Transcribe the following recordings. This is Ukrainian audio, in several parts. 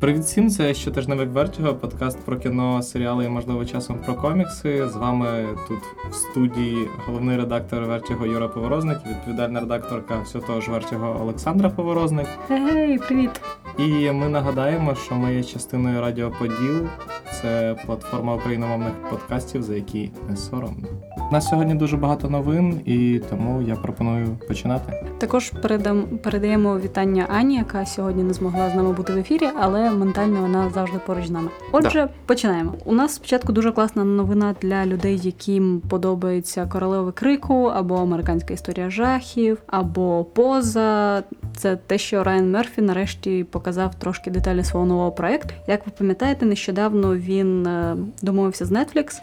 Привіт всім, це щотижневик Вертіго, подкаст про кіно, серіали і можливо часом про комікси. З вами тут в студії головний редактор Вертіго Юра Поворозник, відповідальна редакторка всього того ж Вертіго Олександра Поворозник. Гей, привіт! І ми нагадаємо, що ми є частиною Радіо Поділ. Це платформа україномовних подкастів, за які не соромно. У нас сьогодні дуже багато новин, і тому я пропоную починати. Також передам передаємо вітання Ані, яка сьогодні не змогла з нами бути в ефірі, але ментально вона завжди поруч з нами. Отже, Да. починаємо. У нас спочатку дуже класна новина для людей, яким подобається королеви крику, або американська історія жахів, або поза. Це те, що Райан Мерфі нарешті показав трошки деталі свого нового проекту. Як ви пам'ятаєте, нещодавно він е, домовився з Netflix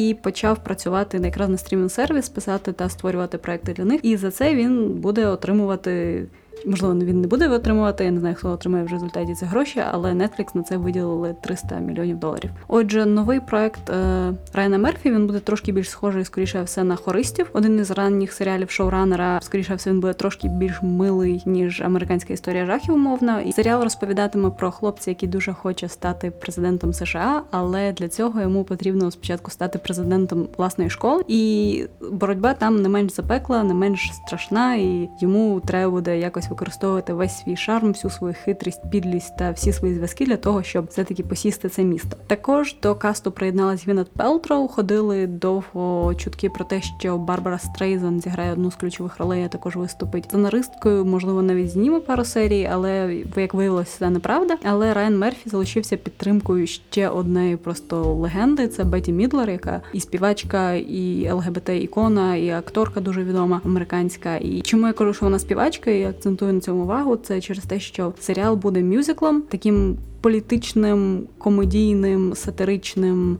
і почав працювати на якраз на стрімінг сервіс, писати та створювати проекти для них. І за це він буде отримувати. Можливо, він не буде отримувати, я не знаю, хто отримає в результаті ці гроші, але Netflix на це виділили 300 мільйонів доларів. Отже, новий проект е, Райана Мерфі він буде трошки більш схожий, скоріше все, на хористів. Один із ранніх серіалів шоуранера, скоріше все, він буде трошки більш милий, ніж американська історія жахів, умовно. І серіал розповідатиме про хлопця, який дуже хоче стати президентом США, але для цього йому потрібно спочатку стати президентом власної школи. І боротьба там не менш запекла, не менш страшна, і йому треба буде якось використовувати весь свій шарм, всю свою хитрість, підлість та всі свої зв'язки для того, щоб все-таки посісти це місто. Також до касту приєдналась Гвінет Пелтроу. Ходили довго чутки про те, що Барбара Стрейзен зіграє одну з ключових ролей, а також виступить сценаристкою, можливо, навіть зніме пару серій, але як виявилося, це неправда. Але Райан Мерфі залишився підтримкою ще однієї просто легенди. Це Беті Мідлер, яка і співачка, і ЛГБТ ікона, і акторка дуже відома американська. І чому я кажу, що вона співачка, і акцентую на цьому увагу, це через те, що серіал буде мюзиклом, таким політичним, комедійним, сатиричним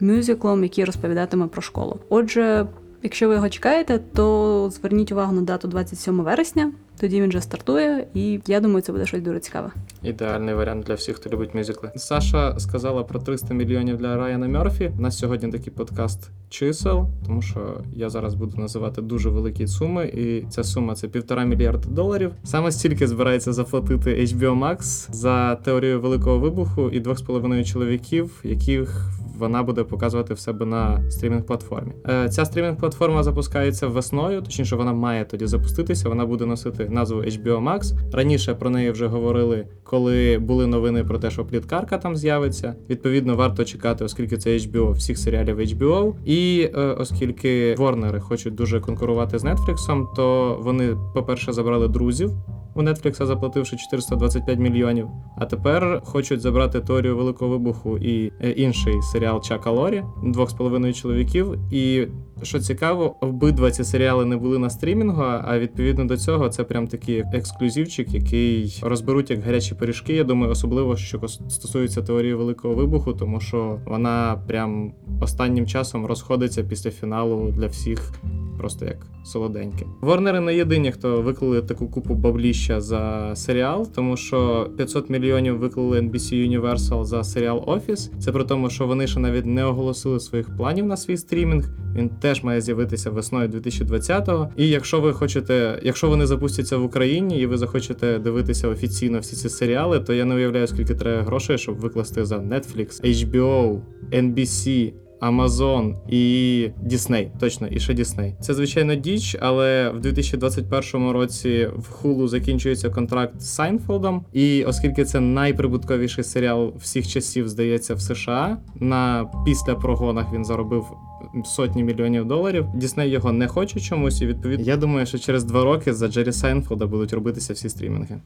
мюзиклом, який розповідатиме про школу. Отже, якщо ви його чекаєте, то зверніть увагу на дату 27 вересня. Тоді він вже стартує, і я думаю, це буде щось дуже цікаве. Ідеальний варіант для всіх, хто любить мюзикли. Саша сказала про 300 мільйонів для Райана Мерфі. У нас сьогодні такий подкаст чисел, тому що я зараз буду називати дуже великі суми, і ця сума це півтора мільярда доларів. Саме стільки збирається заплатити HBO Max за теорію великого вибуху і двох з половиною чоловіків, яких вона буде показувати в себе на стрімінг платформі. Е, Ця стрімінг платформа запускається весною, точніше, вона має тоді запуститися. Вона буде носити назву HBO Max. Раніше про неї вже говорили, коли були новини про те, що пліткарка там з'явиться. Відповідно, варто чекати, оскільки це HBO, всіх серіалів HBO. І е, оскільки Ворнери хочуть дуже конкурувати з Netflix, то вони, по-перше, забрали друзів. У Netflix заплативши 425 мільйонів. А тепер хочуть забрати теорію великого вибуху і е, інший серіал Чака Лорі двох з половиною чоловіків. І що цікаво, обидва ці серіали не були на стрімінгу. А відповідно до цього, це прям такий ексклюзивчик, який розберуть як гарячі пиріжки. Я думаю, особливо що стосується теорії великого вибуху, тому що вона прям останнім часом розходиться після фіналу для всіх просто як солоденьке. Ворнери не єдині, хто виклали таку купу бабліща за серіал, тому що 500 мільйонів виклали NBC Universal за серіал Офіс. Це при тому, що вони ще навіть не оголосили своїх планів на свій стрімінг. Він теж має з'явитися весною 2020-го. І якщо ви хочете, якщо вони запустяться в Україні і ви захочете дивитися офіційно всі ці серіали, то я не уявляю, скільки треба грошей, щоб викласти за Netflix, HBO, NBC, Amazon і Disney. Точно, і ще Disney. Це звичайно діч, але в 2021 році в Hulu закінчується контракт з Сайнфелдом. І оскільки це найприбутковіший серіал всіх часів, здається, в США на після прогонах він заробив. Сотні мільйонів доларів. Дісней його не хоче чомусь, і відповідно, я думаю, що через два роки за Джері Сайнфолда будуть робитися всі стрімінги.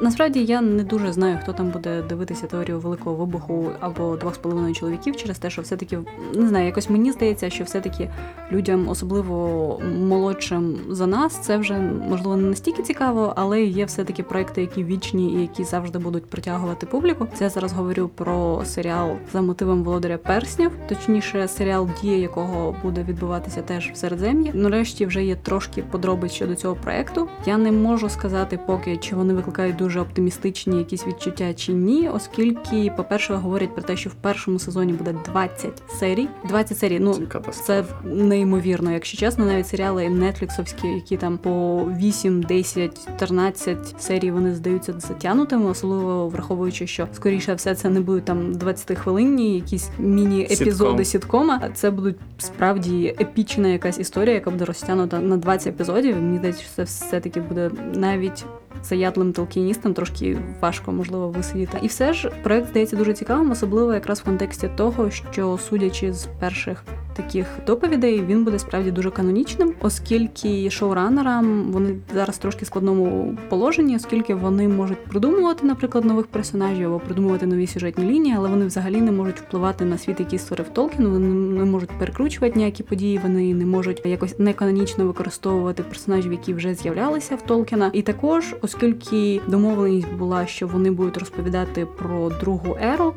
Насправді я не дуже знаю, хто там буде дивитися теорію великого вибуху або двох з половиною чоловіків через те, що все-таки не знаю, якось мені здається, що все-таки людям, особливо молодшим за нас, це вже можливо не настільки цікаво, але є все-таки проекти, які вічні і які завжди будуть притягувати публіку. Це я зараз говорю про серіал за мотивом володаря перснів, точніше, серіал дія якого буде відбуватися теж в середзем'ї. Нарешті вже є трошки подробиць щодо цього проекту. Я не можу сказати поки чи вони викликають дуже оптимістичні якісь відчуття чи ні, оскільки, по-перше, говорять про те, що в першому сезоні буде 20 серій. 20 серій, ну Це це неймовірно, якщо чесно, навіть серіали нетфліксовські, які там по 8, 10, 14 серій вони здаються затягнутими, особливо враховуючи, що скоріше все це не будуть там 20 хвилинні, якісь міні-епізоди сіткома. А це будуть справді епічна якась історія, яка буде розтягнута на 20 епізодів. Мені здається, що це все таки буде навіть. Заядлим толкіністам трошки важко можливо висидіти. І все ж проект здається дуже цікавим, особливо якраз в контексті того, що судячи з перших таких доповідей, він буде справді дуже канонічним, оскільки шоуранерам вони зараз трошки в складному положенні, оскільки вони можуть придумувати, наприклад, нових персонажів або придумувати нові сюжетні лінії, але вони взагалі не можуть впливати на світ, який створив Толкін. Вони не можуть перекручувати ніякі події, вони не можуть якось неканонічно використовувати персонажів, які вже з'являлися в Толкіна. І також, оскільки домовленість була, що вони будуть розповідати про другу еру.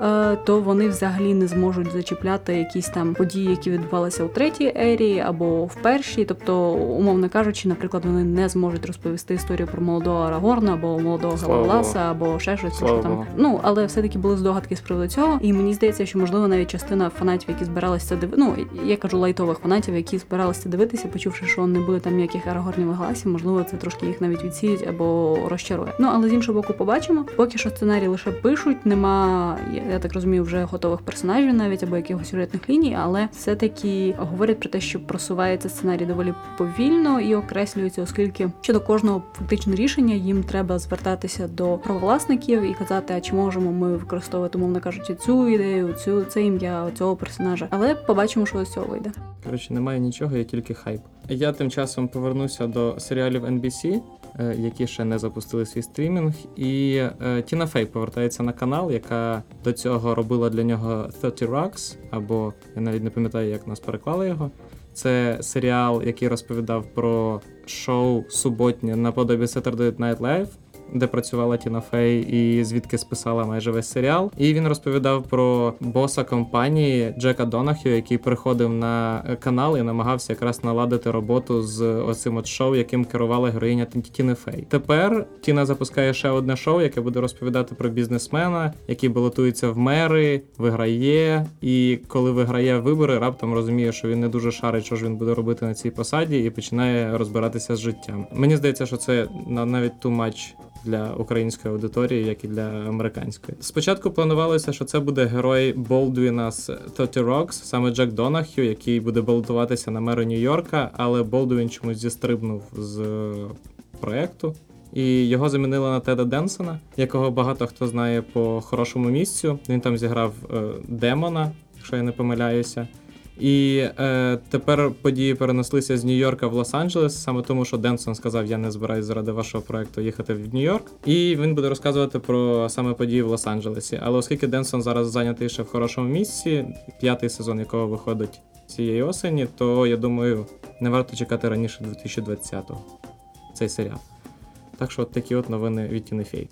Е, То вони взагалі не зможуть зачіпляти якісь там події, які відбувалися у третій ері або в першій. Тобто, умовно кажучи, наприклад, вони не зможуть розповісти історію про молодого Арагорна або молодого Галаласа, або ще щось, що там. Ну але все-таки були здогадки з приводу цього. І мені здається, що можливо навіть частина фанатів, які збиралися це. Ну, я кажу лайтових фанатів, які збиралися дивитися, почувши, що не буде там ніяких арагорнів гласів, можливо, це трошки їх навіть відсіють або розчарує. Ну але з іншого боку, побачимо. Поки що сценарій лише пишуть, нема, я, так розумію, вже готових персонажів навіть або якихось сюжетних ліній, але все-таки говорять про те, що просувається сценарій доволі повільно і окреслюється, оскільки щодо кожного фактично рішення їм треба звертатися до правовласників і казати, а чи можемо ми використовувати, умовно кажучи, цю ідею, цю це ім'я цього персонажа. Але побачимо, що з цього вийде. Коротше, немає нічого, є тільки хайп. Я тим часом повернуся до серіалів NBC, які ще не запустили свій стрімінг. І е, Тіна Фей повертається на канал, яка до цього робила для нього 30 Rocks, або я навіть не пам'ятаю, як нас переклали його. Це серіал, який розповідав про шоу суботнє наподобі Saturday Night Live, де працювала Тіна Фей, і звідки списала майже весь серіал. І він розповідав про боса компанії Джека Донахю, який приходив на канал і намагався якраз наладити роботу з оцим от шоу, яким керувала героїня Тіни Фей. Тепер Тіна запускає ще одне шоу, яке буде розповідати про бізнесмена, який балотується в мери, виграє, і коли виграє вибори, раптом розуміє, що він не дуже шарить, що ж він буде робити на цій посаді, і починає розбиратися з життям. Мені здається, що це навіть too much для української аудиторії, як і для американської. Спочатку планувалося, що це буде герой Болдвіна з 30 Rocks, саме Джек Донахю, який буде балотуватися на мера Нью-Йорка, але Болдвін чомусь зістрибнув з е, проекту. І його замінили на Теда Денсона, якого багато хто знає по хорошому місцю. Він там зіграв е, демона, якщо я не помиляюся. І е, тепер події перенеслися з Нью-Йорка в Лос-Анджелес, саме тому, що Денсон сказав, я не збираюсь заради вашого проекту їхати в Нью-Йорк. І він буде розказувати про саме події в Лос-Анджелесі. Але оскільки Денсон зараз зайнятий ще в хорошому місці, п'ятий сезон якого виходить цієї осені, то я думаю, не варто чекати раніше 2020-го цей серіал. Так що от такі от новини від Тіни Фей.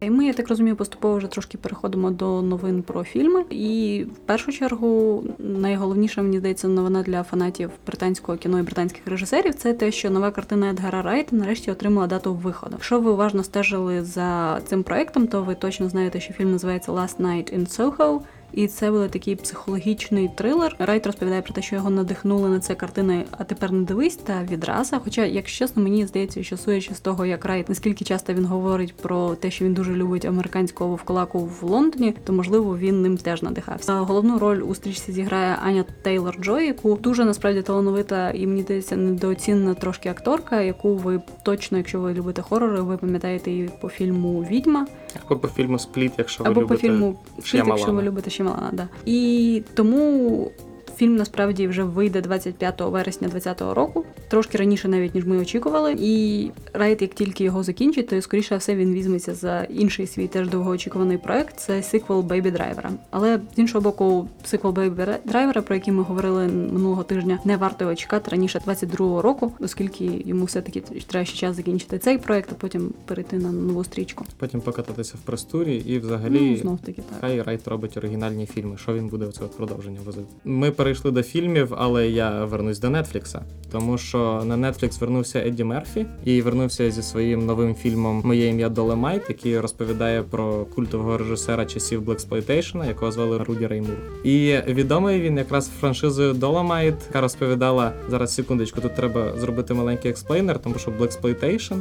І ми, я так розумію, поступово вже трошки переходимо до новин про фільми. І в першу чергу найголовніша, мені здається, новина для фанатів британського кіно і британських режисерів це те, що нова картина Едгара Райта нарешті отримала дату виходу. Якщо ви уважно стежили за цим проектом, то ви точно знаєте, що фільм називається Last Night in Soho. І це буде такий психологічний трилер. Райт розповідає про те, що його надихнули на це картини, а тепер не дивись та відраза. Хоча, якщо чесно, мені здається, що судячи з того, як Райт, наскільки часто він говорить про те, що він дуже любить американського вовкулаку в Лондоні, то можливо він ним теж надихався. Головну роль у стрічці зіграє Аня Тейлор Джой, яку дуже насправді талановита і мені здається недооцінена трошки акторка, яку ви точно, якщо ви любите хорори, ви пам'ятаєте її по фільму Відьма. Або по фільму Спліт, якщо ви Або любите по фільму Ш'ямалана. якщо ви любите Шямалана, да. І тому фільм насправді вже вийде 25 вересня 2020 року, трошки раніше навіть ніж ми очікували. І Райт, як тільки його закінчить, то скоріше все він візьметься за інший свій теж довгоочікуваний проект. Це сиквел Бейбі Драйвера. Але з іншого боку, сиквел Бейбі Драйвера, про який ми говорили минулого тижня, не варто його чекати раніше 22-го року, оскільки йому все таки треба ще час закінчити цей проект, а потім перейти на нову стрічку. потім покататися в престурі і взагалі. ну, знов таки так. Хай Райт робить оригінальні фільми. Що він буде от продовження возити? Ми перейшли до фільмів, але я вернусь до Нетфлікса. Тому що на Netflix вернувся Едді Мерфі і вернувся зі своїм новим фільмом Моє ім'я Долемайт, який розповідає про культового режисера часів Блексплойтейшена, якого звали Руді Реймур. І відомий він якраз франшизою Доломайт, яка розповідала зараз. Секундочку, тут треба зробити маленький explainer, тому що Блексплойтейшн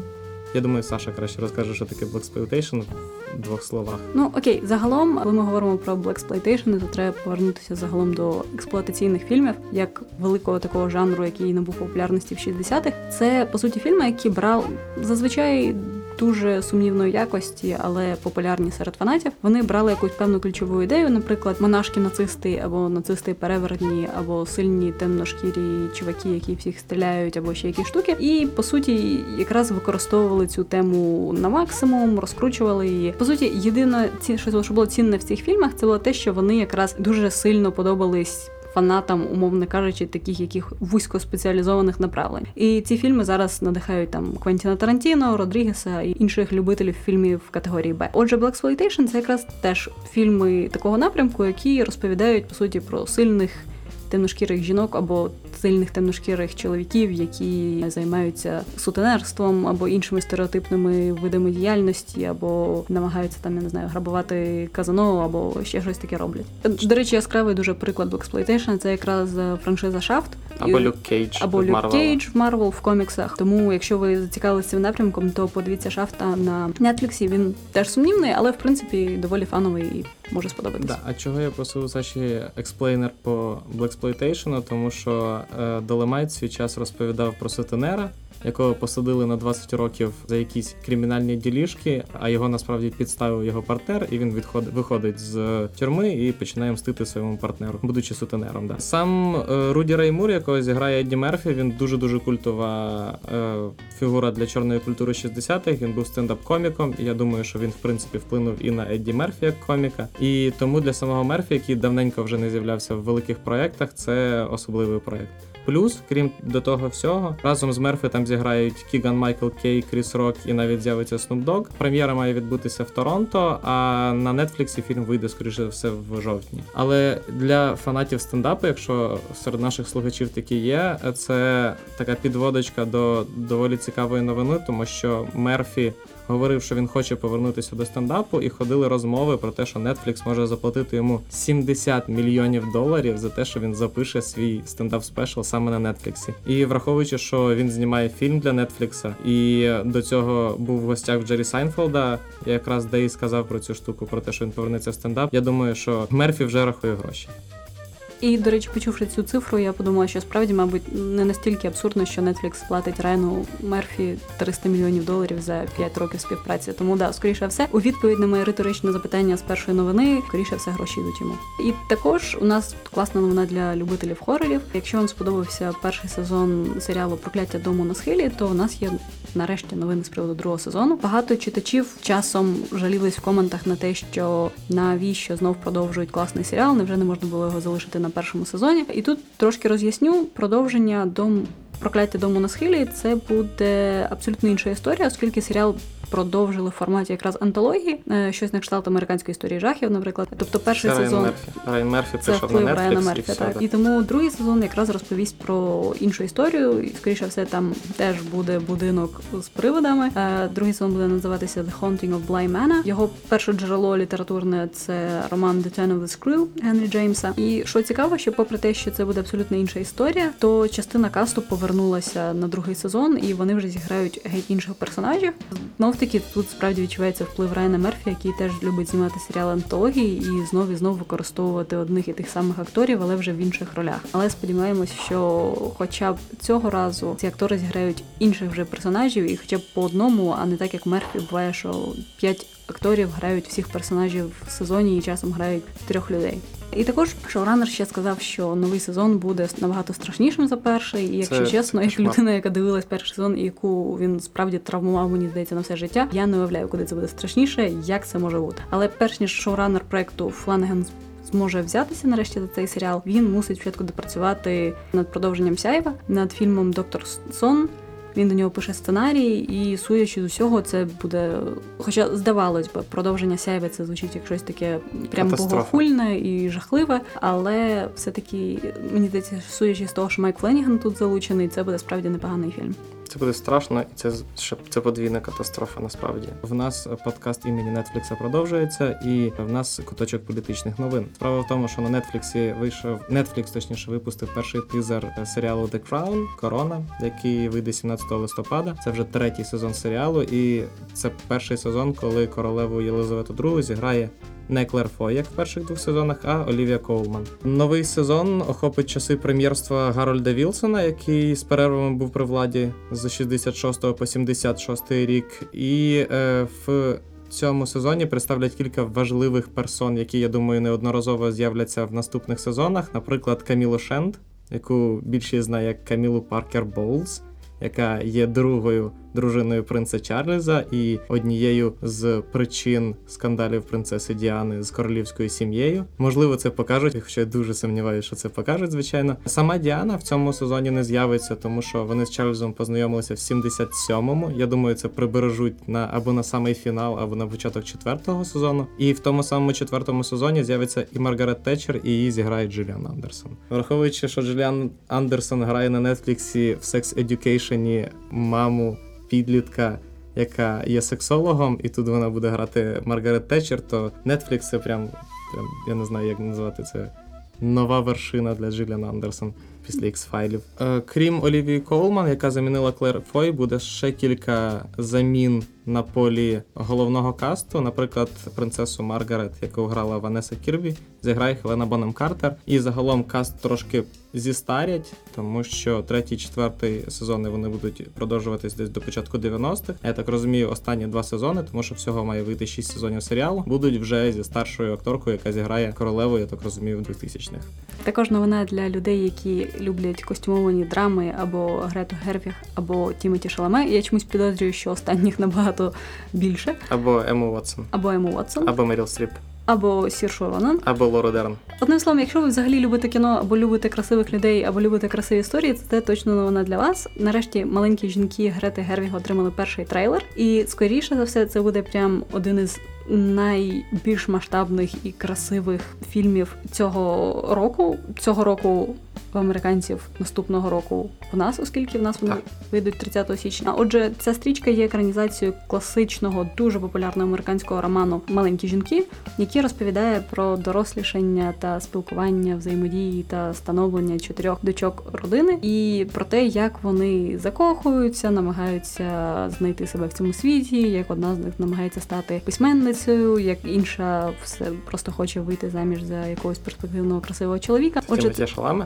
я думаю, Саша краще розкаже, що таке Blaxploitation в двох словах. Ну окей, загалом, коли ми говоримо про Blaxploitation, то треба повернутися загалом до експлуатаційних фільмів, як великого такого жанру, який набув популярності в 60-х. Це по суті фільми, які брали зазвичай дуже сумнівної якості, але популярні серед фанатів. Вони брали якусь певну ключову ідею, наприклад, монашки нацисти або нацисти перевертні, або сильні темношкірі чуваки, які всіх стріляють, або ще якісь штуки. І по суті, якраз використовували цю тему на максимум, розкручували її. По суті, єдине що було цінне в цих фільмах, це було те, що вони якраз дуже сильно подобались фанатам, умовно кажучи, таких яких вузькоспеціалізованих направлень. І ці фільми зараз надихають там Квентіна Тарантіно, Родрігеса і інших любителів фільмів категорії Б. Отже, Blaxploitation – це якраз теж фільми такого напрямку, які розповідають по суті про сильних темношкірих жінок або сильних темношкірих чоловіків, які займаються сутенерством або іншими стереотипними видами діяльності, або намагаються там, я не знаю, грабувати казано, або ще щось таке роблять. До речі, яскравий дуже приклад Blaxploitation – це якраз е, франшиза Шафт. Або Люк Кейдж або Люк Кейдж в Марвел в коміксах. Тому, якщо ви зацікавилися цим напрямком, то подивіться шафта на Нетфліксі. Він теж сумнівний, але в принципі доволі фановий і може сподобатися. Да, А чого я просив Саші explainer по Blaxploitation? Тому що Долемайт свій час розповідав про сутенера, якого посадили на 20 років за якісь кримінальні ділішки, а його насправді підставив його партнер, і він відходить виходить з тюрми і починає мстити своєму партнеру, будучи сутенером. Да. Сам е, Руді Реймур, якого зіграє Едді Мерфі, він дуже дуже культова е, фігура для чорної культури 60-х. Він був стендап-коміком, і я думаю, що він в принципі вплинув і на Едді Мерфі як коміка. І тому для самого Мерфі, який давненько вже не з'являвся в великих проєктах, це особливий проєкт. Плюс, крім до того всього, разом з Мерфі там зіграють Кіган Майкл Кей, Кріс Рок і навіть з'явиться Snoop Dogg. Прем'єра має відбутися в Торонто, а на Нетфліксі фільм вийде скоріше все в жовтні. Але для фанатів стендапу, якщо серед наших слухачів такі є, це така підводочка до доволі цікавої новини, тому що Мерфі говорив, що він хоче повернутися до стендапу, і ходили розмови про те, що Netflix може заплатити йому 70 мільйонів доларів за те, що він запише свій стендап спешл саме на Нетфліксі. І враховуючи, що він знімає фільм для Нетфлікса, і до цього був в гостях Джері Сайнфелда, якраз де і сказав про цю штуку, про те, що він повернеться в стендап. Я думаю, що Мерфі вже рахує гроші. І, до речі, почувши цю цифру, я подумала, що справді, мабуть, не настільки абсурдно, що Netflix платить Райану Мерфі 300 мільйонів доларів за 5 років співпраці. Тому да, скоріше все, у відповідь на моє риторичне запитання з першої новини, скоріше все гроші йдуть йому. І також у нас класна новина для любителів хорорів. Якщо вам сподобався перший сезон серіалу Прокляття дому на схилі, то у нас є нарешті новини з приводу другого сезону. Багато читачів часом жалілись в коментах на те, що навіщо знов продовжують класний серіал, невже не можна було його залишити на першому сезоні. І тут трошки роз'ясню продовження дом прокляття дому на схилі. Це буде абсолютно інша історія, оскільки серіал продовжили в форматі якраз антології, е, щось на кшталт американської історії жахів, наприклад. Тобто перший це сезон Мерфі. Райан Мерфі це вплив на Райана Мерфі, і, так. і, і тому другий сезон якраз розповість про іншу історію. І скоріше все там теж буде будинок з приводами. Е, другий сезон буде називатися The Haunting of Bly Manor. Його перше джерело літературне це роман The Turn of the Screw Генрі Джеймса. І що цікаво, що попри те, що це буде абсолютно інша історія, то частина касту повернулася на другий сезон, і вони вже зіграють геть інших персонажів. Знов таки тут справді відчувається вплив Райана Мерфі, який теж любить знімати серіали антології і знов і знов використовувати одних і тих самих акторів, але вже в інших ролях. Але сподіваємось, що хоча б цього разу ці актори зіграють інших вже персонажів, і хоча б по одному, а не так як Мерфі буває, що п'ять акторів грають всіх персонажів в сезоні і часом грають трьох людей. І також шоуранер ще сказав, що новий сезон буде набагато страшнішим за перший. І якщо це чесно, як людина, яка дивилась перший сезон, і яку він справді травмував, мені здається, на все життя, я не уявляю, куди це буде страшніше, як це може бути. Але перш ніж шоуранер проекту Фланеган зможе взятися нарешті за цей серіал, він мусить спочатку допрацювати над продовженням сяйва, над фільмом Доктор Сон Він до нього пише сценарій, і судячи з усього, це буде. Хоча здавалось би, продовження сяйве це звучить як щось таке прям богохульне і жахливе, але все-таки мені здається, судячи з того, що Майк Фленіган тут залучений, це буде справді непоганий фільм. Це буде страшно, і це ще це подвійна катастрофа. Насправді в нас подкаст імені Нетфлікса продовжується, і в нас куточок політичних новин. Справа в тому, що на Нетфліксі вийшов Netflix, точніше випустив перший тизер серіалу The Crown Корона, який вийде 17 листопада. Це вже третій сезон серіалу, і це перший сезон, коли королеву Єлизавету II зіграє. Не Клер Фой, як в перших двох сезонах, а Олівія Коулман. Новий сезон охопить часи прем'єрства Гарольда Вілсона, який з перервами був при владі з 66 по 76 рік. І е, в цьому сезоні представлять кілька важливих персон, які, я думаю, неодноразово з'являться в наступних сезонах. Наприклад, Камілу Шенд, яку більшість знає як Камілу Паркер Боулз, яка є другою дружиною принца Чарльза і однією з причин скандалів принцеси Діани з королівською сім'єю. Можливо, це покажуть, хоча я дуже сумніваюся, що це покажуть, звичайно. Сама Діана в цьому сезоні не з'явиться, тому що вони з Чарльзом познайомилися в 77-му. Я думаю, це прибережуть на або на самий фінал, або на початок четвертого сезону. І в тому самому четвертому сезоні з'явиться і Маргарет Тетчер, і її зіграє Джиліан Андерсон. Враховуючи, що Джиліан Андерсон грає на Нетфліксі в Sex Education маму підлітка, яка є сексологом, і тут вона буде грати Маргарет Тетчер, то Netflix це прям, прям я не знаю, як назвати це. Нова вершина для Джиліан Андерсон після X-файлів. Е, крім Олівії Коулман, яка замінила Клер Фой, буде ще кілька замін на полі головного касту. Наприклад, принцесу Маргарет, яку грала Ванеса Кірбі, зіграє Хелена Бонем Картер. І загалом каст трошки зістарять, тому що третій, четвертий сезони вони будуть продовжуватись десь до початку 90-х. Я так розумію, останні два сезони, тому що всього має вийти 6 сезонів серіалу, будуть вже зі старшою акторкою, яка зіграє королеву, я так розумію, в 2000-х. Також новина для людей, які люблять костюмовані драми або Грету Гервіг, або Тімоті Шаламе. Я чомусь підозрюю, що останніх набагато більше. Або Ему Вотсон, Або Ему Уотсон, або Меріл Стріп, або Сіршу Ронан. або Лору Дерн. Одним словом, якщо ви взагалі любите кіно або любите красивих людей, або любите красиві історії, це те точно новина для вас. Нарешті маленькі жінки Грети Гервіг отримали перший трейлер, і скоріше за все, це буде прям один із найбільш масштабних і красивих фільмів цього року. Цього року в американців наступного року в нас, оскільки в нас вони Так. вийдуть 30 січня. Отже, ця стрічка є екранізацією класичного, дуже популярного американського роману Маленькі жінки, який розповідає про дорослішання та спілкування, взаємодії та становлення чотирьох дочок родини, і про те, як вони закохуються, намагаються знайти себе в цьому світі, як одна з них намагається стати письменницею, як інша все просто хоче вийти заміж за якогось перспективного красивого чоловіка. Отже, Шаламе?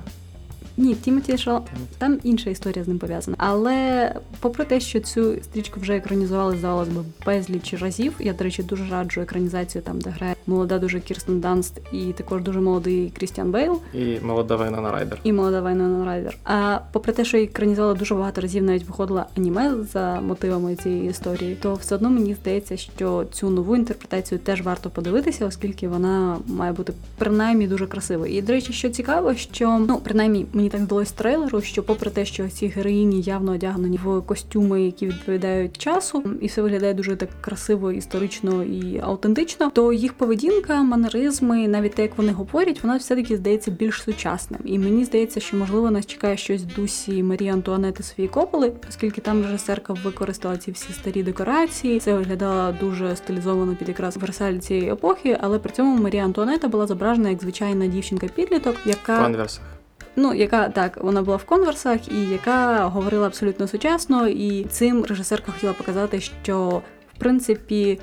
Ні, Тімоті Шал... там інша історія з ним пов'язана. Але попри те, що цю стрічку вже екранізували, здавалось би, безліч разів. Я, до речі, дуже раджу екранізацію там, де грає молода дуже Кірстен Данст і також дуже молодий Крістіан Бейл. І молода Вайнона Райдер. І молода Вайнона Райдер. А попри те, що екранізували дуже багато разів, навіть виходила аніме за мотивами цієї історії, то все одно мені здається, що цю нову інтерпретацію теж варто подивитися, оскільки вона має бути принаймні дуже красивою. І до речі, що цікаво, що ну принаймні мені так здалось трейлеру, що попри те, що ці героїні явно одягнені в костюми, які відповідають часу, і все виглядає дуже так красиво, історично і аутентично, то їх поведінка, манеризми, навіть те, як вони говорять, вона все-таки здається більш сучасним. І мені здається, що можливо нас чекає щось в дусі Марії Антуанети Софії Кополи, оскільки там режисерка використала ці всі старі декорації. Це виглядало дуже стилізовано під якраз Версаль цієї епохи, але при цьому Марія Антуанета була зображена як звичайна дівчинка-підліток, яка Конверсах. Ну, яка так, вона була в конверсах, і яка говорила абсолютно сучасно, і цим режисерка хотіла показати, що в принципі.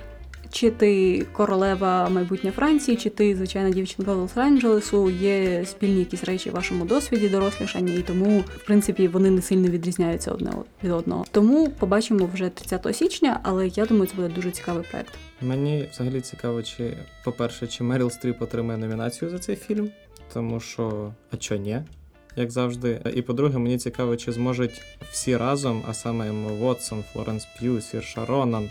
Чи ти королева майбутнє Франції, чи ти звичайна дівчинка Лос-Анджелесу, є спільні якісь речі в вашому досвіді дорослішання, і тому, в принципі, вони не сильно відрізняються одне від одного. Тому побачимо вже 30 січня, але я думаю, це буде дуже цікавий проект. Мені взагалі цікаво, чи, по-перше, чи Меріл Стріп отримає номінацію за цей фільм, тому що, а чо ні? Як завжди. І по-друге, мені цікаво, чи зможуть всі разом, а саме Вотсон, Флоренс П'ю, Сірша Ронан,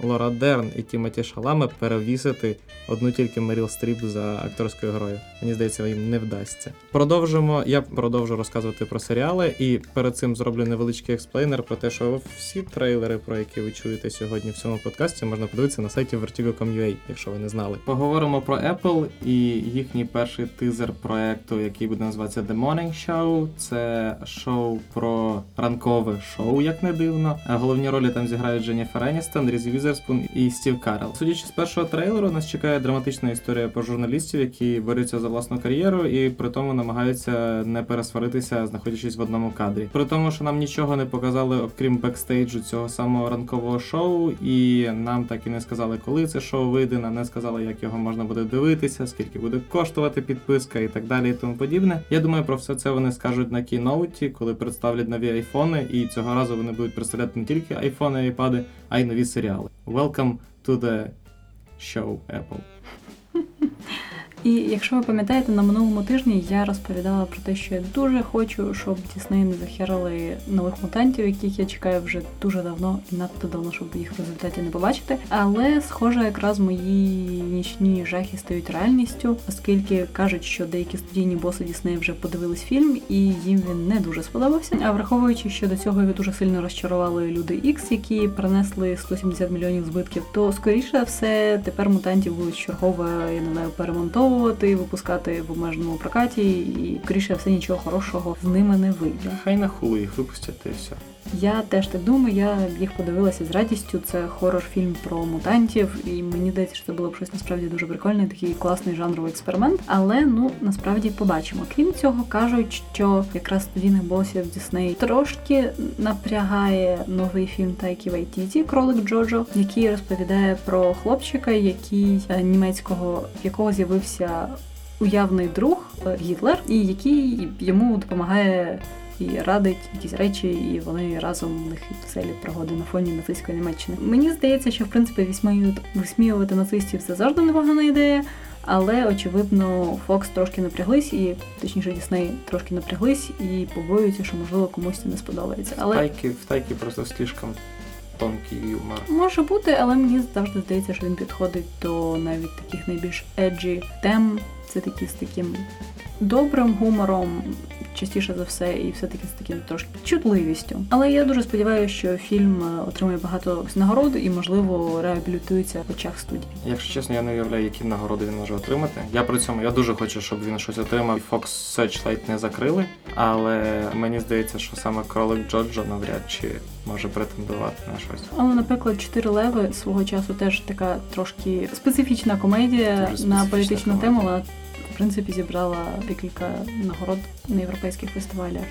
Лора Дерн і Тімоті Шаламе перевісити одну тільки Меріл Стріп за акторською грою. Мені здається, їм не вдасться. Продовжимо. Я продовжу розказувати про серіали, і перед цим зроблю невеличкий explainer про те, що всі трейлери, про які ви чуєте сьогодні в цьому подкасті, можна подивитися на сайті Vertigo.com.ua, якщо ви не знали. Поговоримо про Apple і їхній перший тизер проекту, який буде називатися The Morning Show. Це шоу про ранкове шоу, як не дивно. Головні ролі там зіграють Дженніфер Еністон, Різі Візерспун і Стів Карел. Судячи з першого трейлеру, нас чекає драматична історія про журналістів, які борються за власну кар'єру і при тому намагаються не пересваритися, знаходячись в одному кадрі. При тому, що нам нічого не показали, окрім бекстейджу цього самого ранкового шоу, і нам так і не сказали, коли це шоу вийде, нам не сказали, як його можна буде дивитися, скільки буде коштувати підписка і так далі, і тому подібне. Я думаю, про все це вони скажуть на кіноуті, коли представлять нові айфони, і цього разу вони будуть представляти не тільки айфони і айпади, а й нові серіали. Welcome to the show, Apple. І якщо ви пам'ятаєте, на минулому тижні я розповідала про те, що я дуже хочу, щоб Дісней не захерили нових мутантів, яких я чекаю вже дуже давно і надто давно, щоб їх в результаті не побачити. Але схоже, якраз мої нічні жахи стають реальністю, оскільки кажуть, що деякі студійні боси Дісней вже подивились фільм, і їм він не дуже сподобався. А враховуючи, що до цього його дуже сильно розчарували люди Ікс, які принесли 170 мільйонів збитків, то скоріше все тепер мутантів будуть чергово я не знаю перемонтовувати перемонтовувати, випускати в обмеженому прокаті, і скоріше все нічого хорошого з ними не вийде. Хай на хули їх випустять і все. Я теж так думаю, я їх подивилася з радістю. Це хорор-фільм про мутантів, і мені здається, що це було б щось насправді дуже прикольне, такий класний жанровий експеримент. Але ну насправді побачимо. Крім цього, кажуть, що якраз студійних босів Дісней трошки напрягає новий фільм Тайкі Вайтіті Кролик Джоджо, який розповідає про хлопчика, який е, німецького в якого з'явився уявний друг е, Гітлер, і який йому допомагає і радить якісь речі, і вони разом в них веселі пригоди на фоні нацистської Німеччини. Мені здається, що в принципі висміювати нацистів це завжди непогана ідея. Але очевидно, Фокс трошки напряглись, і точніше Дісней трошки напряглись і побоюються, що можливо комусь це не сподобається. Але тайки в тайки просто слишком тонкий юмор. Може бути, але мені завжди здається, що він підходить до навіть таких найбільш еджі тем. Це такі з таким добрим гумором, частіше за все, і все-таки з таким трошки чутливістю. Але я дуже сподіваюся, що фільм е, отримує багато нагород і, можливо, реабілітується в очах студії. Якщо чесно, я не уявляю, які нагороди він може отримати. Я при цьому я дуже хочу, щоб він щось отримав. Fox Searchlight не закрили, але мені здається, що саме кролик Джоджо навряд чи може претендувати на щось. Але, наприклад, чотири леви свого часу теж така трошки специфічна комедія Дуже на специфічна політичну комедія. тему. В принципі зібрала декілька нагород на європейських фестивалях.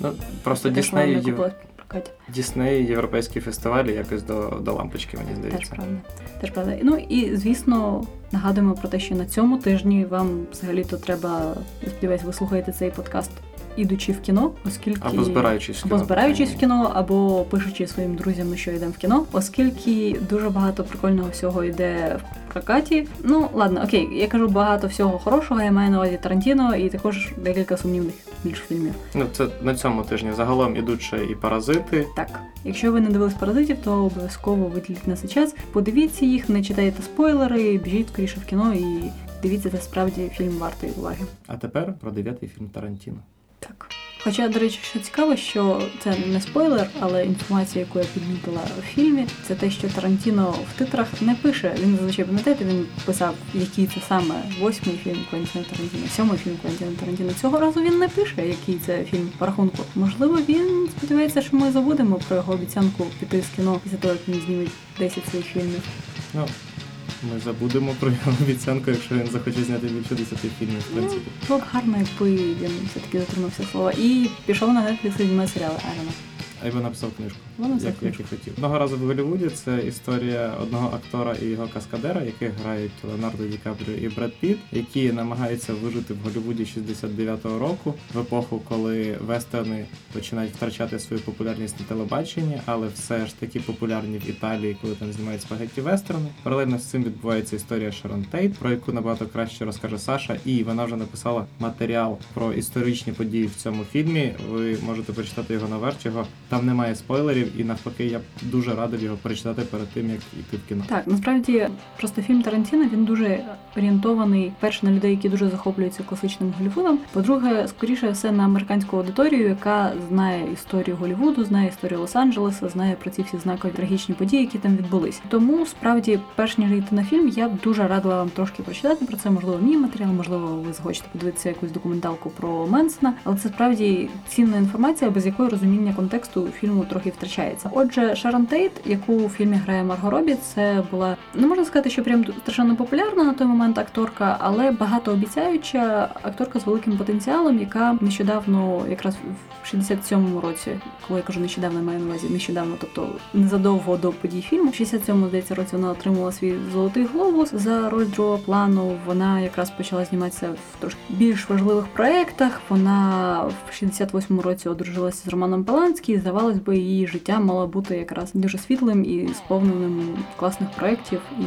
Ну просто Теж Дісней, купилась в прокаті. Дісней, європейські фестивалі якось до, до лампочки, мені Теж здається. правда. Теж правда. Ну і звісно, нагадуємо про те, що на цьому тижні вам взагалі-то треба, я сподіваюся, ви слухаєте цей подкаст, ідучи в кіно, оскільки Або збираючись в або кіно, збираючись в кіно, або пишучи своїм друзям, що йдемо в кіно, оскільки дуже багато прикольного всього йде прокаті. Ну ладно, окей, я кажу багато всього хорошого. Я маю на увазі Тарантіно і також декілька сумнівних більш фільмів. Ну це на цьому тижні. Загалом ідуть ще і паразити. Так, якщо ви не дивились паразитів, то обов'язково виділіть на цей час. Подивіться їх, не читайте спойлери, біжіть скоріше в кіно і дивіться, це справді фільм вартий уваги. А тепер про дев'ятий фільм Тарантіно. Так. Хоча, до речі, що цікаво, що це не спойлер, але інформація, яку я підмітила в фільмі, це те, що Тарантіно в титрах не пише. Він зазвичай пам'ятаєте, він писав, який це саме восьмий фільм Квентіна Тарантіно, сьомий фільм Квентіна Тарантіно. Цього разу він не пише, який це фільм по рахунку. Можливо, він сподівається, що ми забудемо про його обіцянку піти з кіно після того, як він зніме 10 своїх фільмів. Ну, ми забудемо про його обіцянку, якщо він захоче зняти більше 10 фільмів, в принципі. Було б гарно, якби він все-таки дотримався слова. І пішов на Netflix і зніме серіали. I Або написав книжку, Або як, як і хотів. Одного разу в Голлівуді це історія одного актора і його каскадера, яких грають Леонардо Ді Капріо і Бред Піт, які намагаються вижити в Голлівуді 69-го року, в епоху, коли вестерни починають втрачати свою популярність на телебаченні, але все ж таки популярні в Італії, коли там знімають спагетті вестерни. Паралельно з цим відбувається історія Шерон Тейт, про яку набагато краще розкаже Саша, і вона вже написала матеріал про історичні події в цьому фільмі. Ви можете прочитати його на Vertigo. Там немає спойлерів, і навпаки, я дуже радив його перечитати перед тим, як йти в кіно. Так, насправді просто фільм Тарантіно він дуже орієнтований перше на людей, які дуже захоплюються класичним Голлівудом. По-друге, скоріше все на американську аудиторію, яка знає історію Голлівуду, знає історію Лос-Анджелеса, знає про ці всі знакові трагічні події, які там відбулись. Тому справді, перш ніж йти на фільм, я б дуже радила вам трошки прочитати про це. Можливо, мій матеріал, можливо, ви захочете подивитися якусь документалку про Менсона, але це справді цінна інформація, без якої розуміння контексту фільму трохи втрачається. Отже, Шарон Тейт, яку у фільмі грає Марго Робі, це була не можна сказати, що прям страшенно популярна на той момент акторка, але багатообіцяюча акторка з великим потенціалом, яка нещодавно, якраз в 67-му році, коли я кажу нещодавно, маю на увазі нещодавно, тобто незадовго до подій фільму, в 67-му, здається, році вона отримала свій золотий глобус за роль другого плану. Вона якраз почала зніматися в трошки більш важливих проєктах. Вона в 68-му році одружилася з Романом Паланський. Здавалось би, її життя мало бути якраз дуже світлим і сповненим класних проєктів і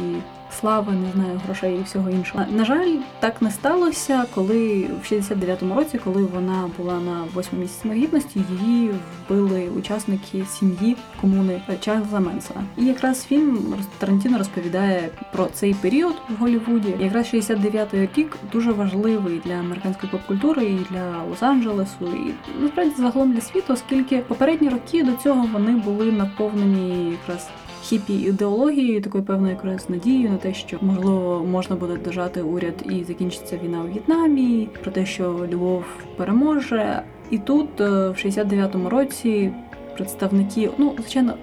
слави, не знаю, грошей і всього іншого. На жаль, так не сталося, коли в 69-му році, коли вона була на восьмому місяці вагітності, її вбили учасники сім'ї комуни Чарльза Менсона. І якраз фільм Тарантіно розповідає про цей період в Голлівуді. Якраз 69-й рік дуже важливий для американської поп-культури і для Лос-Анджелесу, і насправді загалом для світу, оскільки попередні роки до цього вони були наповнені якраз хіпі ідеологією, такою певною якраз надією на те, що можливо можна буде дожати уряд і закінчиться війна у В'єтнамі, про те, що любов переможе. І тут, е, в 69-му році, представники, ну звичайно.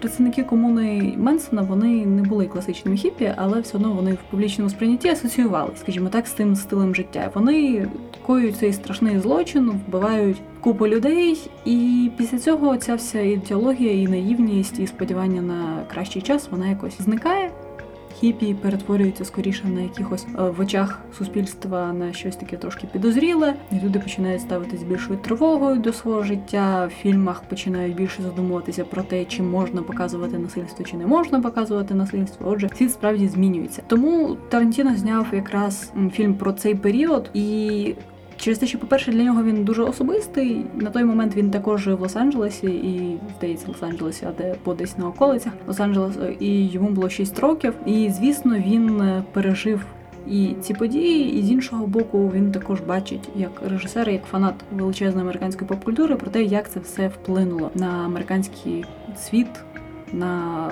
Представники комуни Менсона вони не були класичними хіпі, але все одно вони в публічному сприйнятті асоціювали, скажімо так, з тим стилем життя. Вони коюють цей страшний злочин, вбивають купу людей, і після цього ця вся ідеологія і наївність, і сподівання на кращий час вона якось зникає. Хіпі перетворюються скоріше на якихось е, в очах суспільства на щось таке трошки підозріле. І люди починають ставитись більшою тривогою до свого життя. В фільмах починають більше задумуватися про те, чи можна показувати насильство, чи не можна показувати насильство. Отже, світ справді змінюється. Тому Тарантіно зняв якраз фільм про цей період і. Через те, що, по-перше, для нього він дуже особистий. На той момент він також жив в Лос-Анджелесі і здається, Лос-Анджелесі, а де бо десь на околицях Лос-Анджелесу, і йому було 6 років. І звісно, він е, пережив і ці події, і з іншого боку, він також бачить як режисер, як фанат величезної американської поп-культури про те, як це все вплинуло на американський світ, на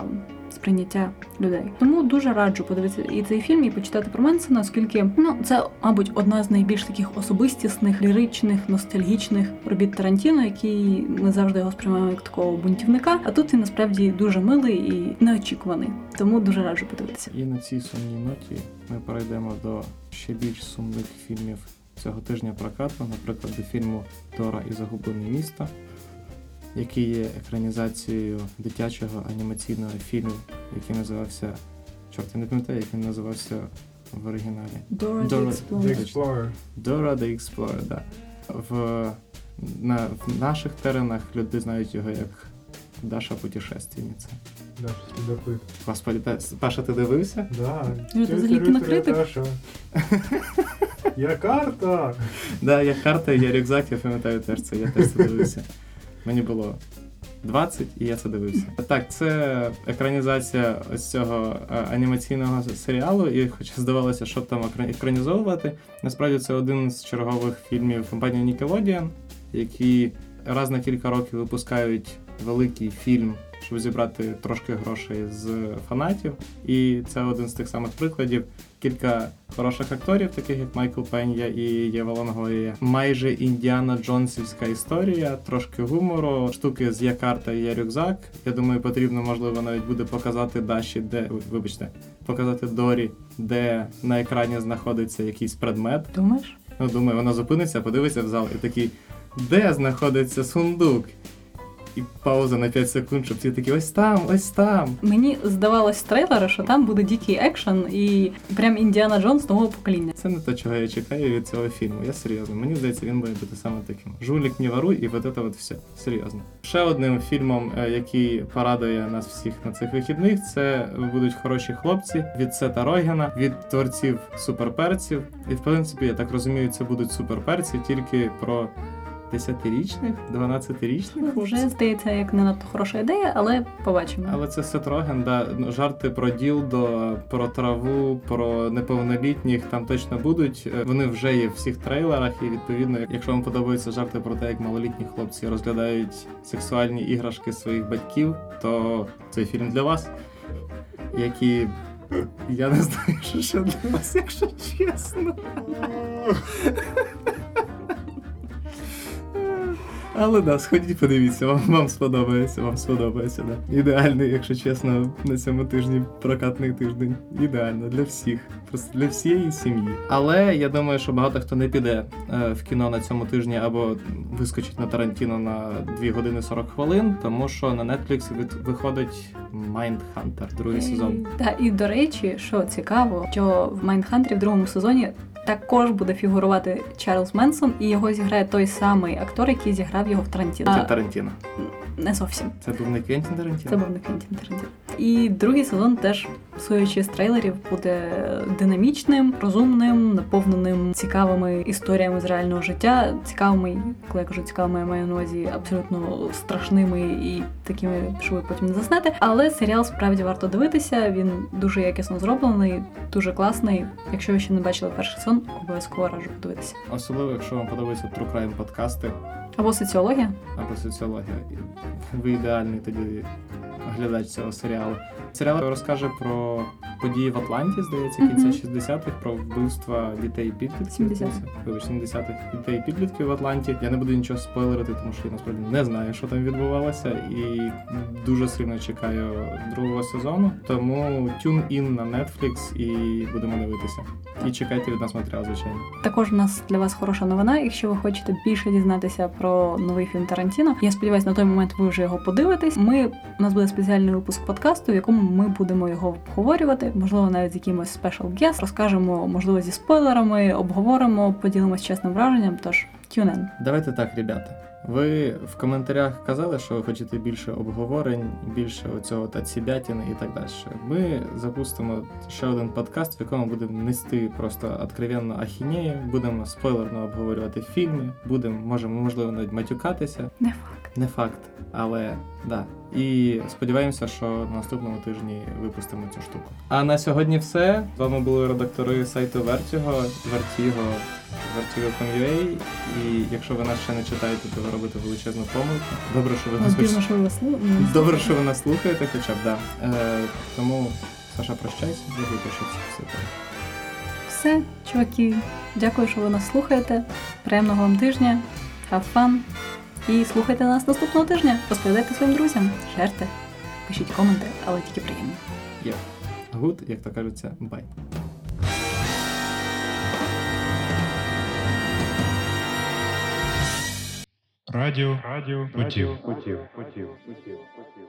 сприйняття людей. Тому дуже раджу подивитися і цей фільм, і почитати про Менсона, оскільки ну це, мабуть, одна з найбільш таких особистісних, ліричних, ностальгічних робіт Тарантіно, який ми завжди його сприймаємо як такого бунтівника. А тут він насправді дуже милий і неочікуваний. Тому дуже раджу подивитися. І на цій сумній ноті ми перейдемо до ще більш сумних фільмів цього тижня прокату, наприклад, до фільму Тора і загублене місто, який є екранізацією дитячого анімаційного фільму, який називався. Чорт, я не пам'ятаю, як він називався в оригіналі. Дора- The Explorer. Dora the Explorer, да. В, на, в наших теренах люди знають його як Даша путешественниця. Да, следопит. Господи, та, Паша, ти дивився? Да. Ну, це взагалі кінокритик. Даша. Я карта! Да, як карта, я рюкзак, я пам'ятаю теж це, я теж це дивився. Мені було 20, і я це дивився. Так, це екранізація ось цього е, анімаційного серіалу, і хоча здавалося, що там екранізовувати, насправді це один з чергових фільмів компанії Nickelodeon, які раз на кілька років випускають великий фільм, щоб зібрати трошки грошей з фанатів. І це один з тих самих прикладів. Кілька хороших акторів, таких як Майкл Пенья і Єва Лонгорія. Майже індіана Джонсівська історія, трошки гумору, штуки з є карта і є рюкзак. Я думаю, потрібно, можливо, навіть буде показати Даші, де вибачте, показати Дорі, де на екрані знаходиться якийсь предмет. Думаєш? Ну, думаю, вона зупиниться, подивиться в зал і такий, де знаходиться сундук? І пауза на 5 секунд, щоб всі такі ось там, ось там. Мені здавалось з трейлера, що там буде дикий екшен і прям Індіана Джонс нового покоління. Це не те, чого я чекаю від цього фільму. Я серйозно. Мені здається, він буде бути саме таким. Жулік не воруй, і от це от все. Серйозно. Ще одним фільмом, е, який порадує нас всіх на цих вихідних, це будуть хороші хлопці від Сета Рогена, від творців суперперців. І в принципі, я так розумію, це будуть суперперці тільки про 10-річних, 12-річних Вже хлопців. здається, як не надто хороша ідея, але побачимо. Але це Сет Роген, да. Ну, жарти про ділдо, про траву, про неповнолітніх там точно будуть. Е, Вони вже є в всіх трейлерах, і відповідно, якщо вам подобаються жарти про те, як малолітні хлопці розглядають сексуальні іграшки своїх батьків, то цей фільм для вас. Які я не знаю, що ще для вас, якщо чесно. Але да, сходіть, подивіться, вам, вам сподобається, вам сподобається, да. Ідеальний, якщо чесно, на цьому тижні прокатний тиждень. Ідеально для всіх, просто для всієї сім'ї. Але я думаю, що багато хто не піде е, в кіно на цьому тижні або вискочить на Тарантіно на 2 години 40 хвилин, тому що на Netflix від- виходить Mindhunter, другий сезон. Та і до речі, що цікаво, що в Майндхантері в другому сезоні також буде фігурувати Чарльз Менсон, і його зіграє той самий актор, який зіграв його в Тарантіно. Це Тарантіно. не зовсім. Це був не Квентін Тарантіно? Це був не Квентін Тарантіно. І другий сезон теж, судячи з трейлерів, буде динамічним, розумним, наповненим цікавими історіями з реального життя. Цікавими, коли я кажу цікавими, я маю на увазі абсолютно страшними і такими, що ви потім не заснете. Але серіал справді варто дивитися. Він дуже якісно зроблений, дуже класний. Якщо ви ще не бачили перший сезон, обов'язково раджу подивитися. Особливо, якщо вам подобаються True Crime подкасти Або соціологія. або соціологія. Ви ідеальний тоді глядач цього серіалу. Серіал розкаже про події в Атланті, здається, кінця Мгм. 60-х, про вбивства дітей підлітків. 70-х. Вибач, 70-х дітей підлітків в Атланті. Я не буду нічого спойлерити, тому що я насправді не знаю, що там відбувалося, і дуже сильно чекаю другого сезону. Тому tune in на Netflix і будемо дивитися. І чекайте від нас матеріал, звичайно. Також у нас для вас хороша новина. Якщо ви хочете більше дізнатися про новий фільм Тарантіно, я сподіваюся, на той момент ви вже його подивитесь. Ми у нас буде спеціальний випуск подкасту, в якому ми будемо його обговорювати, можливо, навіть з якимось спешл guest, розкажемо, можливо, зі спойлерами, обговоримо, поділимось чесним враженням. Тож тюнен. Давайте так, ребята. Ви в коментарях казали, що ви хочете більше обговорень, більше оцього та цібятіни і так далі. Ми запустимо ще один подкаст, в якому будемо нести просто откровенну ахінею, будемо спойлерно обговорювати фільми, будемо, можемо, можливо, навіть матюкатися. Не факт. Не факт, але да. І сподіваємося, що на наступному тижні випустимо цю штуку. А на сьогодні все. З вами були редактори сайту Vertigo, Vertigo, Vertigo.com.ua. І якщо ви нас ще не читаєте, то ви робите величезну помилку. Добре, що ви нас Нас хоч... що ви вас слу- Добре, що ви нас слухаєте, хоча б да. Е, тому Саша, прощайся, дякую, що це все. так. Все, чуваки. Дякую, що ви нас слухаєте. Приємного вам тижня. Have fun. І слухайте нас наступного тижня. Розповідайте своїм друзям, шерте, пишіть коменти, але тільки приємні. Yeah. Гуд, як то кажеться, бай. Радіо. Радіо. Путів. Путів, путів, путів, путів.